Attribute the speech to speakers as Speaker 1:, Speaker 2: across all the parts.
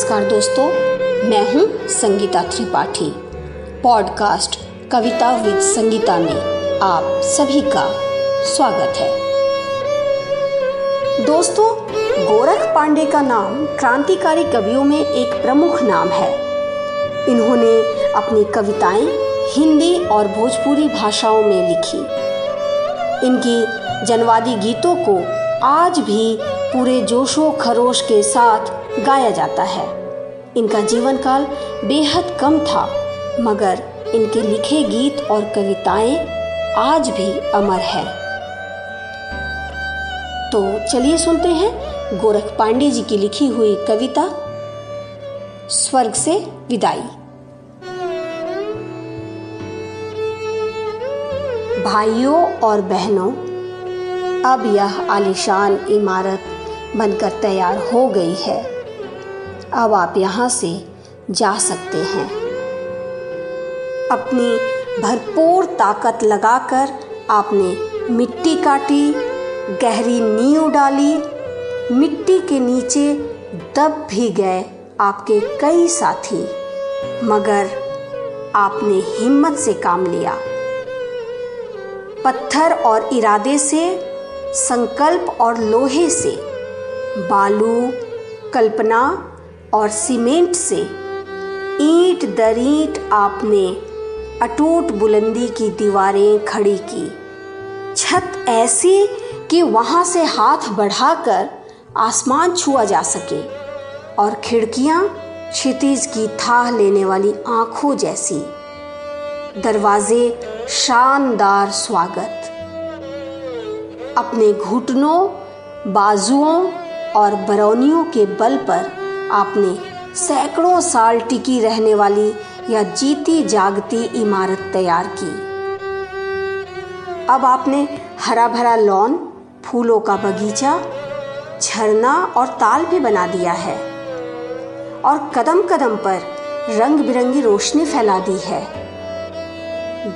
Speaker 1: नमस्कार दोस्तों, मैं हूँ संगीता त्रिपाठी। पॉडकास्ट कविता विद संगीता में आप सभी का स्वागत है। दोस्तों, गोरख पांडे का नाम क्रांतिकारी कवियों में एक प्रमुख नाम है। इन्होंने अपनी कविताएँ हिंदी और भोजपुरी भाषाओं में लिखी। इनकी जनवादी गीतों को आज भी पूरे जोशो खरोश के साथ गाया जाता है। इनका जीवन काल बेहद कम था, मगर इनके लिखे गीत और कविताएँ आज भी अमर है। तो चलिए सुनते हैं गोरख पांडे जी की लिखी हुई कविता, स्वर्ग से विदाई। भाइयों और बहनों, अब यह आलिशान इमारत बनकर तैयार हो गई है। अब आप यहाँ से जा सकते हैं। अपनी भरपूर ताकत लगाकर आपने मिट्टी काटी, गहरी नींव डाली, मिट्टी के नीचे दब भी गए आपके कई साथी, मगर आपने हिम्मत से काम लिया। पत्थर और इरादे से, संकल्प और लोहे से, बालू, कल्पना और सीमेंट से ईंट दर ईंट आपने अटूट बुलंदी की दीवारें खड़ी की। छत ऐसी कि वहाँ से हाथ बढ़ाकर आसमान छुआ जा सके और खिड़कियाँ क्षितिज की थाह लेने वाली आँखों जैसी। दरवाजे शानदार स्वागत। अपने घुटनों, बाजुओं और बरौनियों के बल पर आपने सैकड़ों साल टिकी रहने वाली या जीती जागती इमारत तैयार की। अब आपने हरा भरा लॉन, फूलों का बगीचा, झरना और ताल भी बना दिया है और कदम कदम पर रंग बिरंगी रोशनी फैला दी है।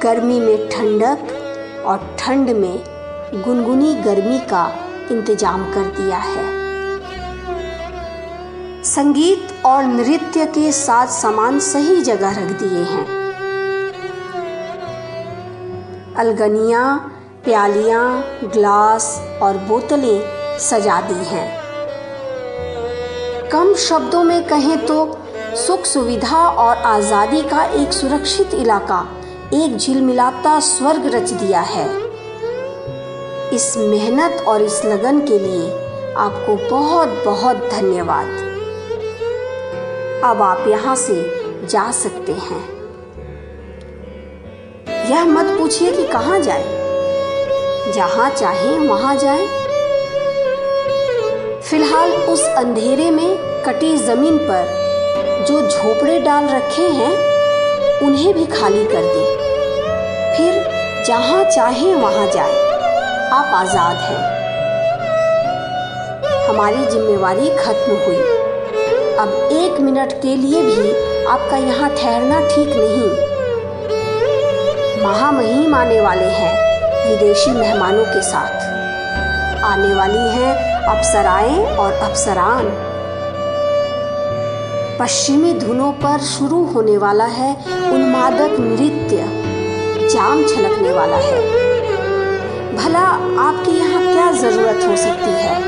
Speaker 1: गर्मी में ठंडक और ठंड में गुनगुनी गर्मी का इंतज़ाम कर दिया है। संगीत और नृत्य के साथ सामान सही जगह रख दिए हैं। अलगनियाँ, प्यालियाँ, ग्लास और बोतलें सजा दी हैं। कम शब्दों में कहें तो सुख सुविधा और आज़ादी का एक सुरक्षित इलाका, एक झिलमिलाता स्वर्ग रच दिया है। इस मेहनत और इस लगन के लिए आपको बहुत बहुत धन्यवाद। अब आप यहाँ से जा सकते हैं। यह मत पूछिए कि कहाँ जाए। जहाँ चाहे वहाँ जाए। फ़िलहाल उस अंधेरे में कटी ज़मीन पर जो झोपड़े डाल रखे हैं, उन्हें भी खाली कर दे। फिर जहाँ चाहे वहाँ जाए। आप आज़ाद हैं। हमारी जिम्मेवारी खत्म हुई। अब एक मिनट के लिए भी आपका यहाँ ठहरना ठीक नहीं। महामहिम आने वाले हैं विदेशी मेहमानों के साथ। आने वाली हैं अप्सराएँ और अप्सरान। पश्चिमी धुनों पर शुरू होने वाला है उन्मादक नृत्य। जाम छलकने वाला है। भला आपके यहाँ क्या ज़रूरत हो सकती है?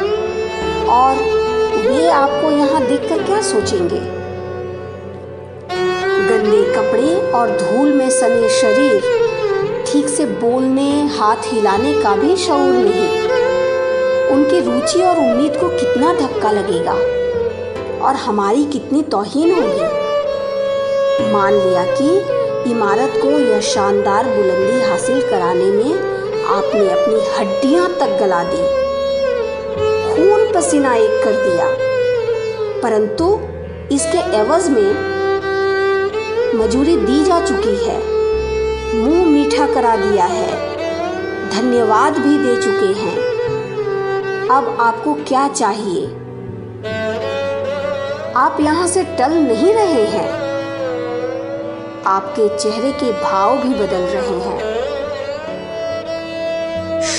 Speaker 1: और वे आपको यहाँ देखकर क्या सोचेंगे? गंदे कपड़े और धूल में सने शरीर, ठीक से बोलने, हाथ हिलाने का भी शौर नहीं। उनकी रुचि और उम्मीद को कितना धक्का लगेगा? और हमारी कितनी तोहीन होगी? मान लिया कि इमारत को यह शानदार बुलंदी हासिल कराने में आपने अपनी हड्डियाँ तक गला दी। पसीना एक कर दिया। परंतु इसके एवज में मजूरी दी जा चुकी है। मुँह मीठा करा दिया है। धन्यवाद भी दे चुके हैं। अब आपको क्या चाहिए? आप यहाँ से टल नहीं रहे हैं। आपके चेहरे के भाव भी बदल रहे हैं।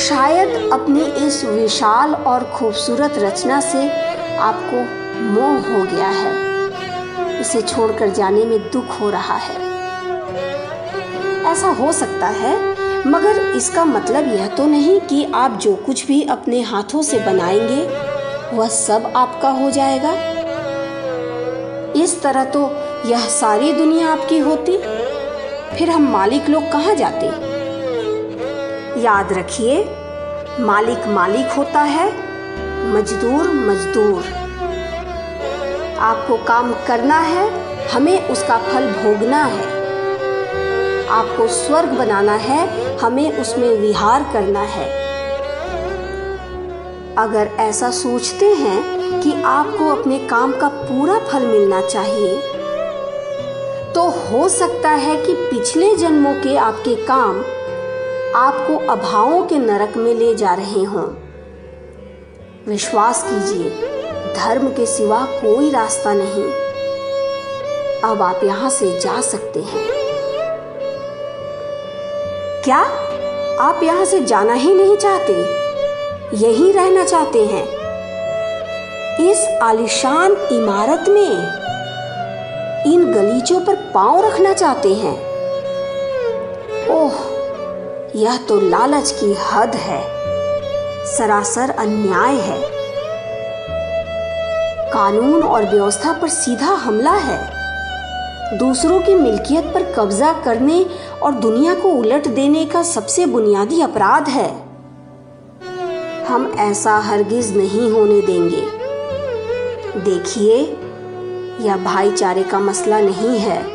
Speaker 1: शायद अपनी इस विशाल और खूबसूरत रचना से आपको मोह हो गया है। उसे छोड़कर जाने में दुख हो रहा है। ऐसा हो सकता है, मगर इसका मतलब यह तो नहीं कि आप जो कुछ भी अपने हाथों से बनाएँगे, वह सब आपका हो जाएगा। इस तरह तो यह सारी दुनिया आपकी होती। फिर हम मालिक लोग कहाँ जाते? याद रखिए, मालिक मालिक होता है, मजदूर मजदूर। आपको काम करना है, हमें उसका फल भोगना है। आपको स्वर्ग बनाना है, हमें उसमें विहार करना है। अगर ऐसा सोचते हैं कि आपको अपने काम का पूरा फल मिलना चाहिए तो हो सकता है कि पिछले जन्मों के आपके काम आपको अभावों के नरक में ले जा रहे हों। विश्वास कीजिए, धर्म के सिवा कोई रास्ता नहीं। अब आप यहाँ से जा सकते हैं। क्या आप यहाँ से जाना ही नहीं चाहते? यहीं रहना चाहते हैं। इस आलिशान इमारत में इन गलीचों पर पाँव रखना चाहते हैं। ओह यह तो लालच की हद है। सरासर अन्याय है। कानून और व्यवस्था पर सीधा हमला है। दूसरों की मिल्कियत पर कब्जा करने और दुनिया को उलट देने का सबसे बुनियादी अपराध है। हम ऐसा हरगिज नहीं होने देंगे। देखिए, यह भाईचारे का मसला नहीं है।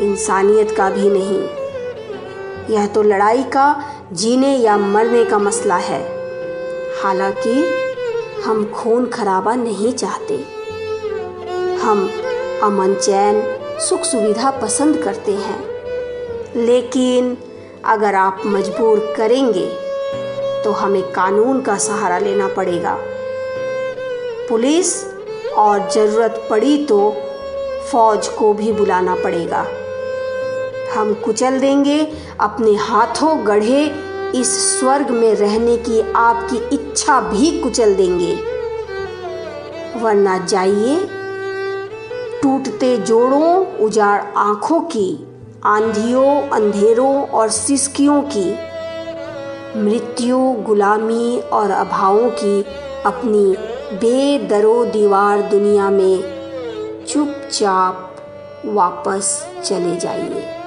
Speaker 1: इंसानियत का भी नहीं। यह तो लड़ाई का, जीने या मरने का मसला है। हालाँकि, हम खून खराबा नहीं चाहते। हम अमन चैन, सुख सुविधा पसंद करते हैं। लेकिन, अगर आप मजबूर करेंगे तो हमें कानून का सहारा लेना पड़ेगा। पुलिस और ज़रूरत पड़ी तो फौज को भी बुलाना पड़ेगा। हम कुचल देंगे, अपने हाथों गढ़े, इस स्वर्ग में रहने की आपकी इच्छा भी कुचल देंगे। वरना जाइए, टूटते जोड़ों, उजाड़ आँखों की, आंधियों, अंधेरों और सिसकियों की, मृत्यु, गुलामी और अभावों की अपनी बेदरो दीवार दुनिया में चुपचाप वापस चले जाइए।